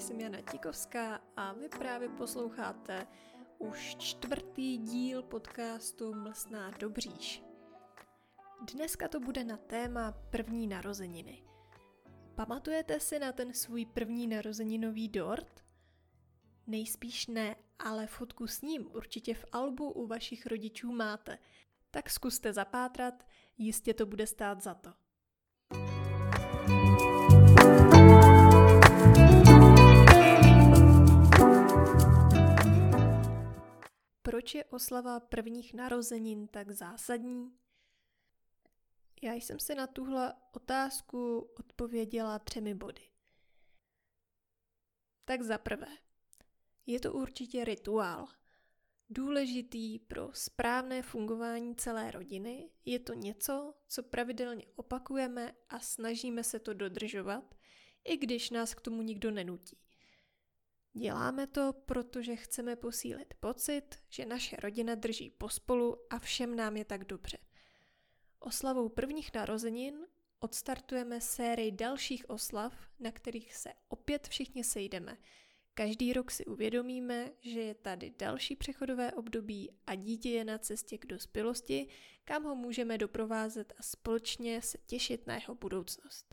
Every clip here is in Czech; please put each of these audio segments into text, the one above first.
jsem Jana Tikovská a vy právě posloucháte už čtvrtý díl podcastu Mlsná Dobříš. Dneska to bude na téma první narozeniny. Pamatujete si na ten svůj první narozeninový dort? Nejspíš ne, ale fotku s ním určitě v albu u vašich rodičů máte. Tak zkuste zapátrat, jistě to bude stát za to. Proč je oslava prvních narozenin tak zásadní? Já jsem si na tuhle otázku odpověděla třemi body. Tak za prvé, je to určitě rituál. Důležitý pro správné fungování celé rodiny je to něco, co pravidelně opakujeme a snažíme se to dodržovat, i když nás k tomu nikdo nenutí. Děláme to, protože chceme posílit pocit, že naše rodina drží pospolu a všem nám je tak dobře. Oslavou prvních narozenin odstartujeme sérii dalších oslav, na kterých se opět všichni sejdeme. Každý rok si uvědomíme, že je tady další přechodové období a dítě je na cestě k dospělosti, kam ho můžeme doprovázet a společně se těšit na jeho budoucnost.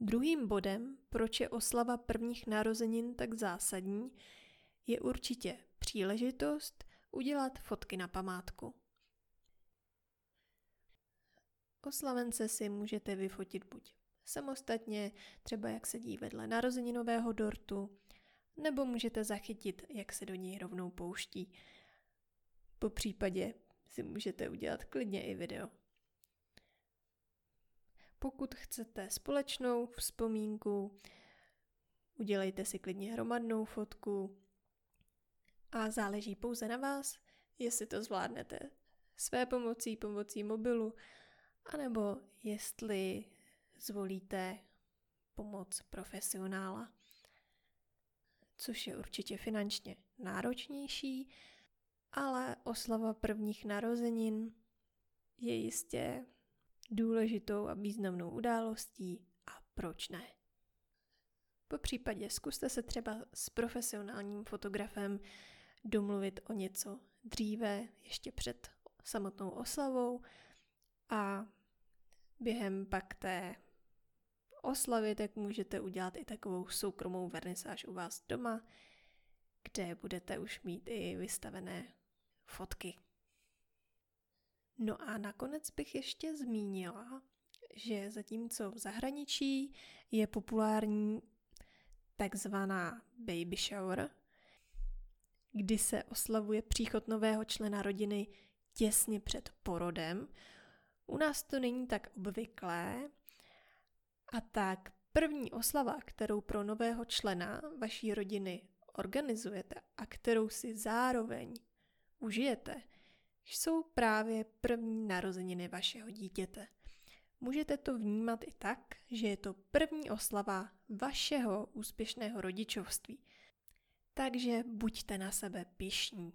Druhým bodem, proč je oslava prvních narozenin tak zásadní, je určitě příležitost udělat fotky na památku. Oslavence si můžete vyfotit buď samostatně, třeba jak sedí vedle narozeninového dortu, nebo můžete zachytit, jak se do něj rovnou pouští. Po případě si můžete udělat klidně i video. Pokud chcete společnou vzpomínku, udělejte si klidně hromadnou fotku. A záleží pouze na vás, jestli to zvládnete své pomocí, pomocí mobilu, anebo jestli zvolíte pomoc profesionála, což je určitě finančně náročnější, ale oslava prvních narozenin je jistě důležitou a významnou událostí a proč ne. Po případě zkuste se třeba s profesionálním fotografem domluvit o něco dříve, ještě před samotnou oslavou a během pak té oslavy tak můžete udělat i takovou soukromou vernisáž u vás doma, kde budete už mít i vystavené fotky. No a nakonec bych ještě zmínila, že zatímco v zahraničí je populární takzvaná baby shower, kdy se oslavuje příchod nového člena rodiny těsně před porodem, u nás to není tak obvyklé. A tak první oslava, kterou pro nového člena vaší rodiny organizujete a kterou si zároveň užijete, jsou právě první narozeniny vašeho dítěte. Můžete to vnímat i tak, že je to první oslava vašeho úspěšného rodičovství. Takže buďte na sebe pišní.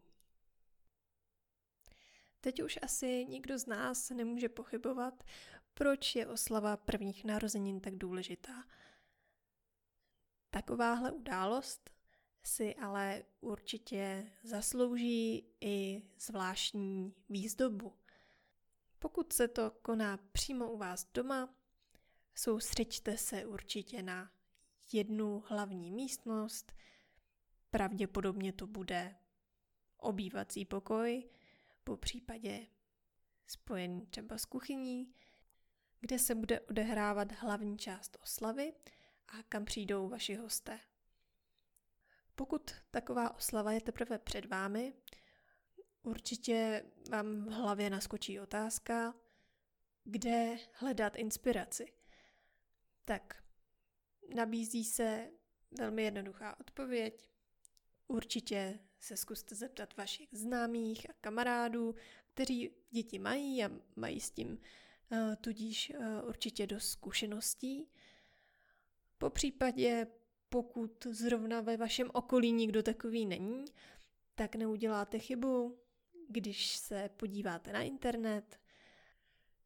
Teď už asi nikdo z nás nemůže pochybovat, proč je oslava prvních narozenin tak důležitá. Takováhle událost si ale určitě zaslouží i zvláštní výzdobu. Pokud se to koná přímo u vás doma, soustřeďte se určitě na jednu hlavní místnost, pravděpodobně to bude obývací pokoj, po případě spojený třeba s kuchyní, kde se bude odehrávat hlavní část oslavy a kam přijdou vaši hosté. Pokud taková oslava je teprve před vámi, určitě vám v hlavě naskočí otázka, kde hledat inspiraci. Tak nabízí se velmi jednoduchá odpověď. Určitě se zkuste zeptat vašich známých a kamarádů, kteří děti mají a mají s tím uh, tudíž uh, určitě dost zkušeností. Po případě pokud zrovna ve vašem okolí nikdo takový není, tak neuděláte chybu, když se podíváte na internet.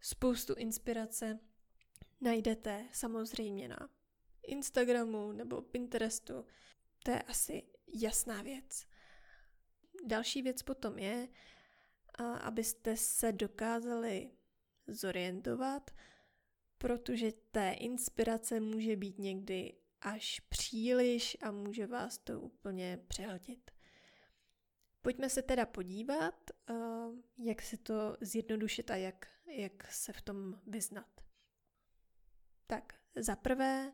Spoustu inspirace najdete samozřejmě na Instagramu nebo Pinterestu. To je asi jasná věc. Další věc potom je, abyste se dokázali zorientovat, protože té inspirace může být někdy až příliš a může vás to úplně přehodit. Pojďme se teda podívat, jak si to zjednodušit a jak, jak se v tom vyznat. Tak, za prvé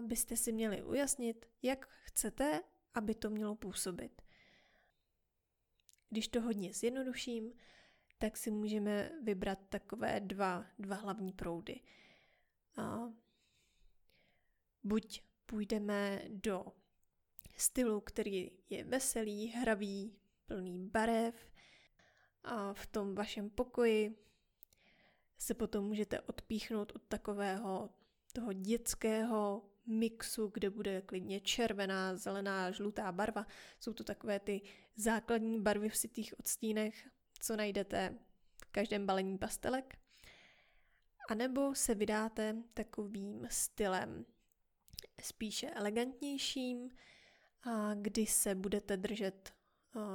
byste si měli ujasnit, jak chcete, aby to mělo působit. Když to hodně zjednoduším, tak si můžeme vybrat takové dva, dva hlavní proudy. Buď půjdeme do stylu, který je veselý, hravý, plný barev a v tom vašem pokoji se potom můžete odpíchnout od takového toho dětského mixu, kde bude klidně červená, zelená, žlutá barva. Jsou to takové ty základní barvy v sitých odstínech, co najdete v každém balení pastelek. A nebo se vydáte takovým stylem spíše elegantnějším, a kdy se budete držet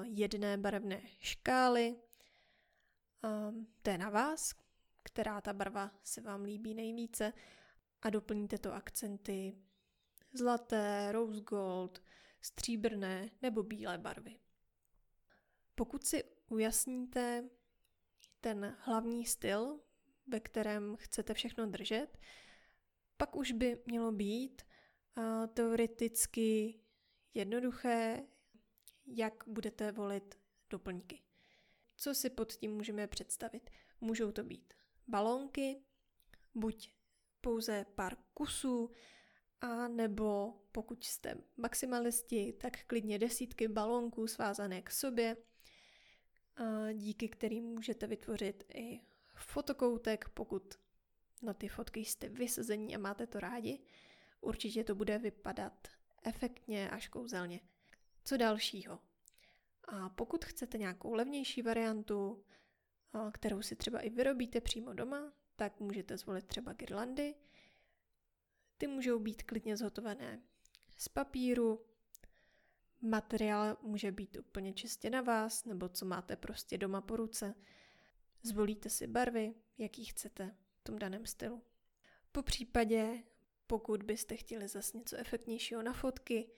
jedné barevné škály. To je na vás, která ta barva se vám líbí nejvíce a doplníte to akcenty zlaté, rose gold, stříbrné nebo bílé barvy. Pokud si ujasníte ten hlavní styl, ve kterém chcete všechno držet, pak už by mělo být teoreticky jednoduché, jak budete volit doplňky. Co si pod tím můžeme představit? Můžou to být balónky, buď pouze pár kusů, a nebo pokud jste maximalisti, tak klidně desítky balónků svázané k sobě, díky kterým můžete vytvořit i fotokoutek, pokud na ty fotky jste vysazení a máte to rádi. Určitě to bude vypadat efektně až kouzelně. Co dalšího? A pokud chcete nějakou levnější variantu, kterou si třeba i vyrobíte přímo doma, tak můžete zvolit třeba girlandy. Ty můžou být klidně zhotovené z papíru, materiál může být úplně čistě na vás, nebo co máte prostě doma po ruce. Zvolíte si barvy, jaký chcete v tom daném stylu. Po případě, pokud byste chtěli zase něco efektnějšího na fotky,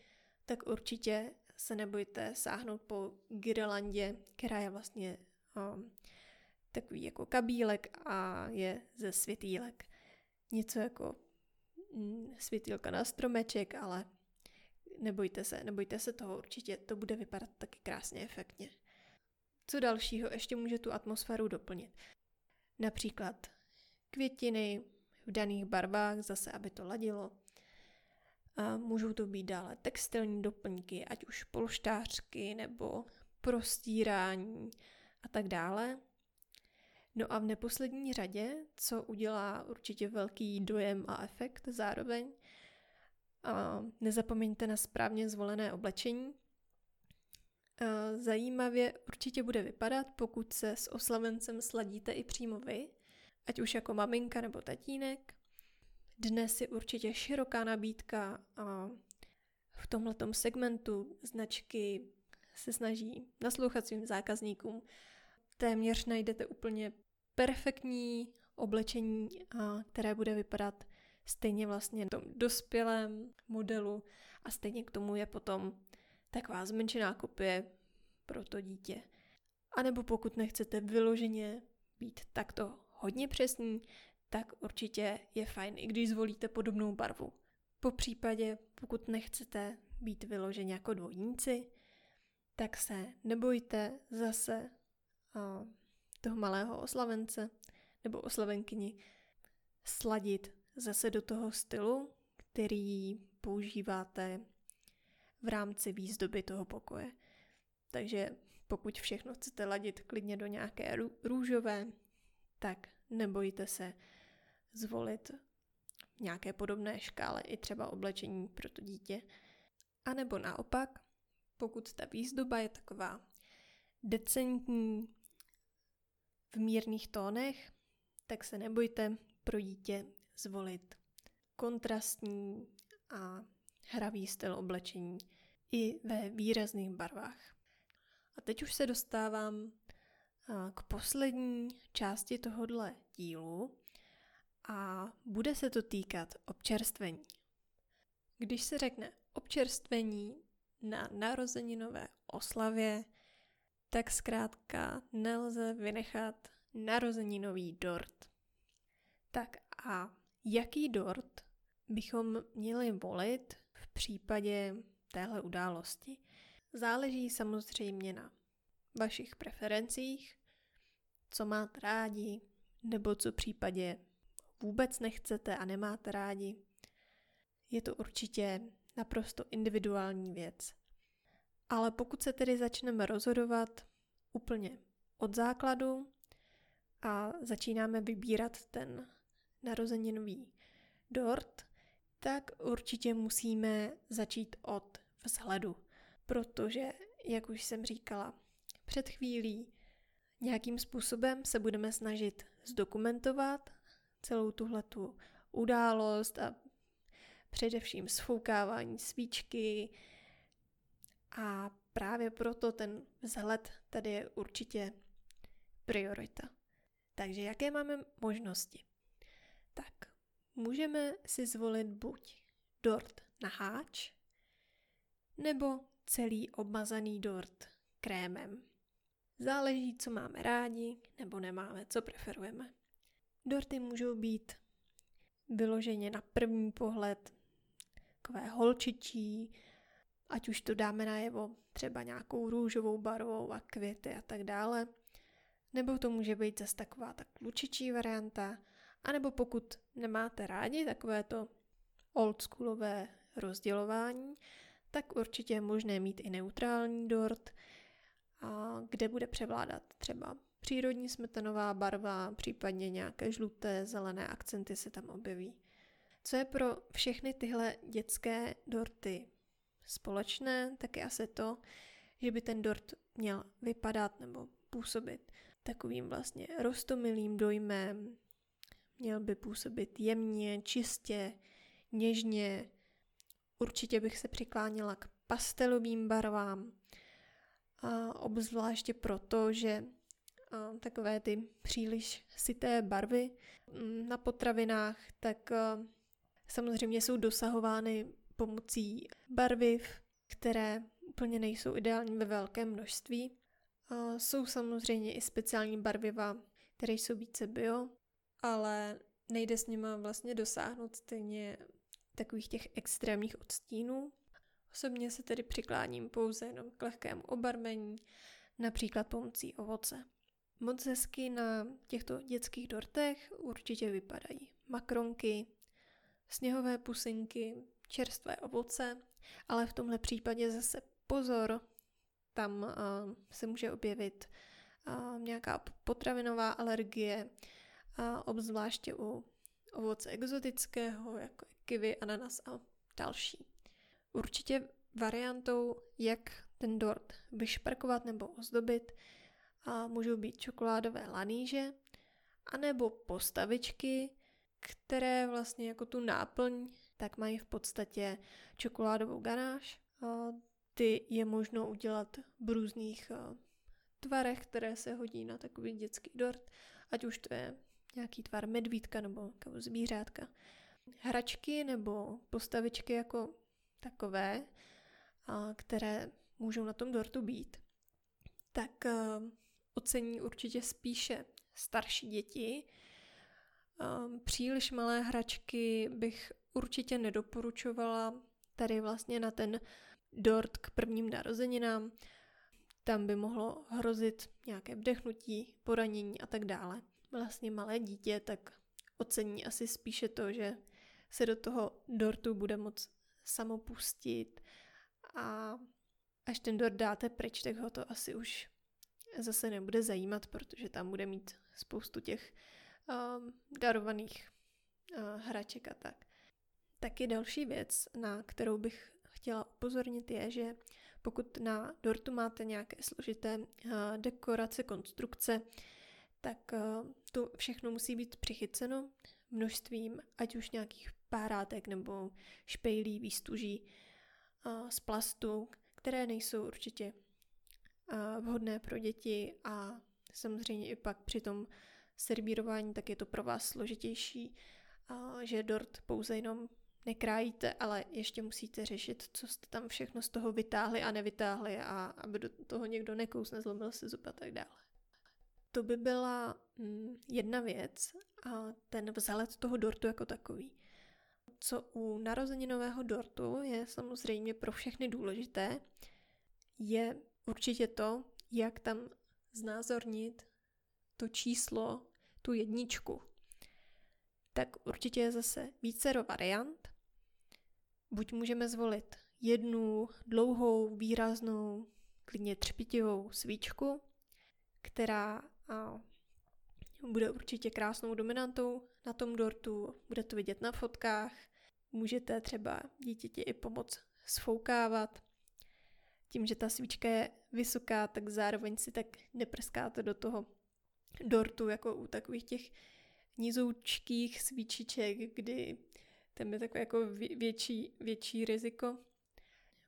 tak určitě se nebojte sáhnout po girlandě, která je vlastně um, takový jako kabílek a je ze světýlek. Něco jako mm, světýlka na stromeček, ale nebojte se, nebojte se toho, určitě to bude vypadat taky krásně efektně. Co dalšího ještě může tu atmosféru doplnit? Například květiny v daných barvách, zase aby to ladilo. A můžou to být dále textilní doplňky, ať už polštářky nebo prostírání a tak dále. No a v neposlední řadě, co udělá určitě velký dojem a efekt zároveň, a nezapomeňte na správně zvolené oblečení. A zajímavě určitě bude vypadat, pokud se s oslavencem sladíte i přímo vy, ať už jako maminka nebo tatínek. Dnes je určitě široká nabídka a v tomto segmentu značky se snaží naslouchat svým zákazníkům. Téměř najdete úplně perfektní oblečení, které bude vypadat stejně vlastně v tom dospělém modelu a stejně k tomu je potom taková zmenšená kopie pro to dítě. A nebo pokud nechcete vyloženě být takto hodně přesný, tak určitě je fajn, i když zvolíte podobnou barvu. Po případě, pokud nechcete být vyloženě jako dvojníci, tak se nebojte zase toho malého oslavence nebo oslavenkyni sladit zase do toho stylu, který používáte v rámci výzdoby toho pokoje. Takže pokud všechno chcete ladit klidně do nějaké růžové, tak nebojte se zvolit nějaké podobné škále i třeba oblečení pro to dítě. A nebo naopak, pokud ta výzdoba je taková decentní, v mírných tónech, tak se nebojte pro dítě zvolit kontrastní a hravý styl oblečení i ve výrazných barvách. A teď už se dostávám k poslední části tohohle dílu a bude se to týkat občerstvení. Když se řekne občerstvení na narozeninové oslavě, tak zkrátka nelze vynechat narozeninový dort. Tak a jaký dort bychom měli volit v případě téhle události? Záleží samozřejmě na vašich preferencích, co máte rádi, nebo co v případě vůbec nechcete a nemáte rádi. Je to určitě naprosto individuální věc. Ale pokud se tedy začneme rozhodovat úplně od základu a začínáme vybírat ten narozeninový dort, tak určitě musíme začít od vzhledu. Protože, jak už jsem říkala před chvílí, nějakým způsobem se budeme snažit zdokumentovat celou tuhletu událost a především sfoukávání svíčky a právě proto ten vzhled tady je určitě priorita. Takže jaké máme možnosti? Tak, můžeme si zvolit buď dort na háč, nebo celý obmazaný dort krémem. Záleží, co máme rádi nebo nemáme, co preferujeme. Dorty můžou být vyloženě na první pohled takové holčičí, ať už to dáme najevo třeba nějakou růžovou barvou a květy a tak dále, nebo to může být zase taková ta klučičí varianta, anebo pokud nemáte rádi takové to oldschoolové rozdělování, tak určitě je možné mít i neutrální dort, kde bude převládat třeba přírodní smetanová barva, případně nějaké žluté, zelené akcenty se tam objeví. Co je pro všechny tyhle dětské dorty společné, tak je asi to, že by ten dort měl vypadat nebo působit takovým vlastně rostomilým dojmem, měl by působit jemně, čistě, něžně. Určitě bych se přikláněla k pastelovým barvám, a obzvláště proto, že takové ty příliš syté barvy mm, na potravinách, tak samozřejmě jsou dosahovány pomocí barviv, které úplně nejsou ideální ve velkém množství. Jsou samozřejmě i speciální barviva, které jsou více bio, ale nejde s nimi vlastně dosáhnout stejně takových těch extrémních odstínů. Osobně se tedy přikláním pouze jenom k lehkému obarvení, například pomocí ovoce. Moc hezky na těchto dětských dortech určitě vypadají makronky, sněhové pusinky, čerstvé ovoce, ale v tomhle případě zase pozor, tam uh, se může objevit uh, nějaká potravinová alergie, uh, obzvláště u ovoce exotického, jako kiwi, ananas a další. Určitě variantou, jak ten dort vyšperkovat nebo ozdobit, a můžou být čokoládové laníže, anebo postavičky, které vlastně jako tu náplň, tak mají v podstatě čokoládovou ganáž. Ty je možno udělat v různých tvarech, které se hodí na takový dětský dort, ať už to je nějaký tvar medvídka nebo jako zvířátka. Hračky nebo postavičky jako takové, které můžou na tom dortu být, tak ocení určitě spíše starší děti. Příliš malé hračky bych určitě nedoporučovala tady vlastně na ten dort k prvním narozeninám. Tam by mohlo hrozit nějaké vdechnutí, poranění a tak dále. Vlastně malé dítě tak ocení asi spíše to, že se do toho dortu bude moc samopustit a až ten dort dáte pryč, tak ho to asi už zase nebude zajímat, protože tam bude mít spoustu těch um, darovaných uh, hraček a tak. Taky další věc, na kterou bych chtěla upozornit, je, že pokud na dortu máte nějaké složité uh, dekorace, konstrukce, tak uh, to všechno musí být přichyceno množstvím, ať už nějakých párátek nebo špejlí, výstuží z plastu, které nejsou určitě vhodné pro děti a samozřejmě i pak při tom servírování, tak je to pro vás složitější, že dort pouze jenom nekrájíte, ale ještě musíte řešit, co jste tam všechno z toho vytáhli a nevytáhli a aby do toho někdo nekousne, zlomil si zub a tak dále. To by byla mm, jedna věc a ten vzhled toho dortu jako takový. Co u narozeninového dortu je samozřejmě pro všechny důležité, je určitě to, jak tam znázornit to číslo, tu jedničku. Tak určitě je zase vícero variant. Buď můžeme zvolit jednu dlouhou, výraznou, klidně třpitivou svíčku, která bude určitě krásnou dominantou na tom dortu, bude to vidět na fotkách, můžete třeba dítěti i pomoct sfoukávat. Tím, že ta svíčka je vysoká, tak zároveň si tak neprskáte do toho dortu, jako u takových těch nizoučkých svíčiček, kdy tam je takové jako větší, větší riziko.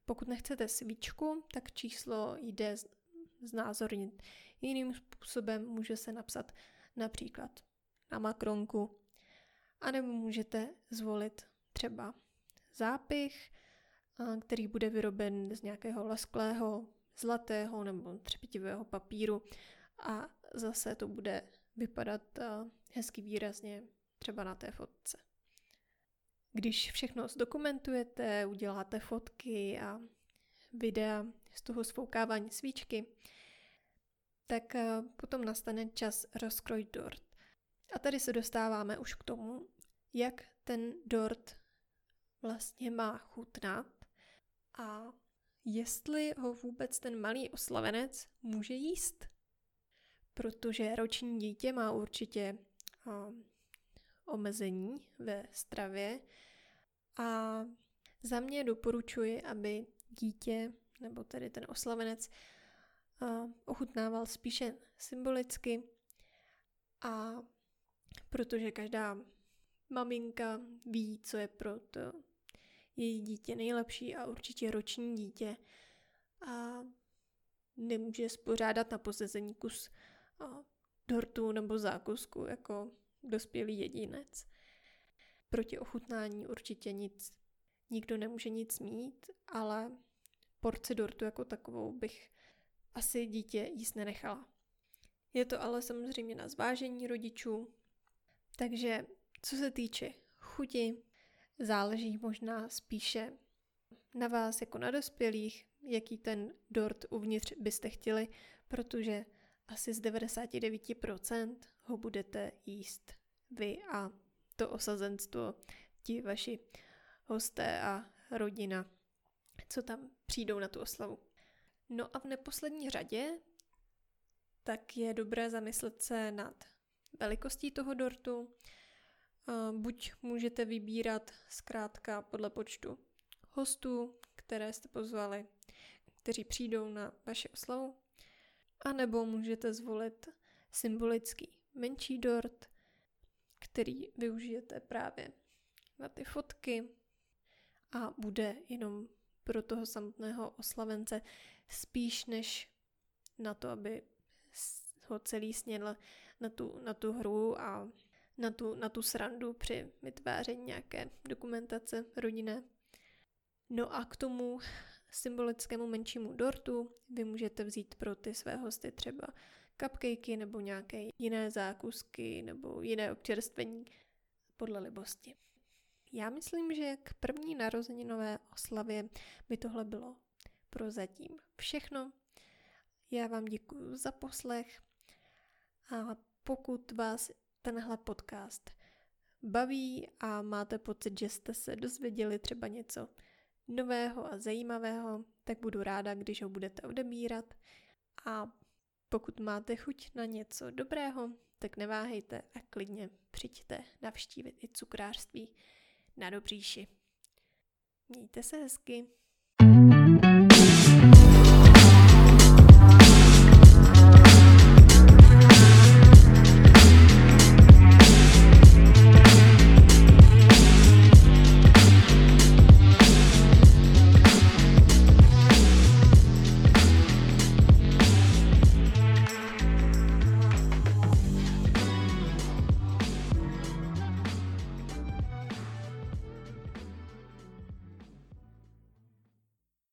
Pokud nechcete svíčku, tak číslo jde znázornit jiným způsobem. Může se napsat například na makronku, anebo můžete zvolit třeba zápich, který bude vyroben z nějakého lesklého, zlatého nebo třepitivého papíru a zase to bude vypadat hezky výrazně třeba na té fotce. Když všechno zdokumentujete, uděláte fotky a videa z toho svoukávání svíčky, tak potom nastane čas rozkrojit dort. A tady se dostáváme už k tomu, jak ten dort vlastně má chutnat a jestli ho vůbec ten malý oslavenec může jíst. Protože roční dítě má určitě a, omezení ve stravě a za mě doporučuji, aby dítě, nebo tedy ten oslavenec, ochutnával spíše symbolicky a protože každá maminka ví, co je pro to její dítě nejlepší a určitě roční dítě a nemůže spořádat na posezení kus dortu nebo zákusku jako dospělý jedinec. Proti ochutnání určitě nic, nikdo nemůže nic mít, ale porci dortu jako takovou bych asi dítě jíst nenechala. Je to ale samozřejmě na zvážení rodičů, takže co se týče chuti, záleží možná spíše na vás jako na dospělých, jaký ten dort uvnitř byste chtěli, protože asi z 99% ho budete jíst vy a to osazenstvo, ti vaši hosté a rodina, co tam přijdou na tu oslavu. No a v neposlední řadě tak je dobré zamyslet se nad velikostí toho dortu. Buď můžete vybírat zkrátka podle počtu hostů, které jste pozvali, kteří přijdou na vaši oslavu, a nebo můžete zvolit symbolický menší dort, který využijete právě na ty fotky a bude jenom pro toho samotného oslavence spíš než na to, aby ho celý snědl na tu, na tu hru a na tu, na tu srandu při vytváření nějaké dokumentace rodinné. No a k tomu symbolickému menšímu dortu vy můžete vzít pro ty své hosty třeba cupcakey nebo nějaké jiné zákusky nebo jiné občerstvení podle libosti. Já myslím, že k první narozeninové oslavě by tohle bylo prozatím všechno. Já vám děkuji za poslech a pokud vás tenhle podcast baví a máte pocit, že jste se dozvěděli třeba něco nového a zajímavého, tak budu ráda, když ho budete odebírat. A pokud máte chuť na něco dobrého, tak neváhejte a klidně přijďte navštívit i cukrářství na Dobříši. Mějte se hezky.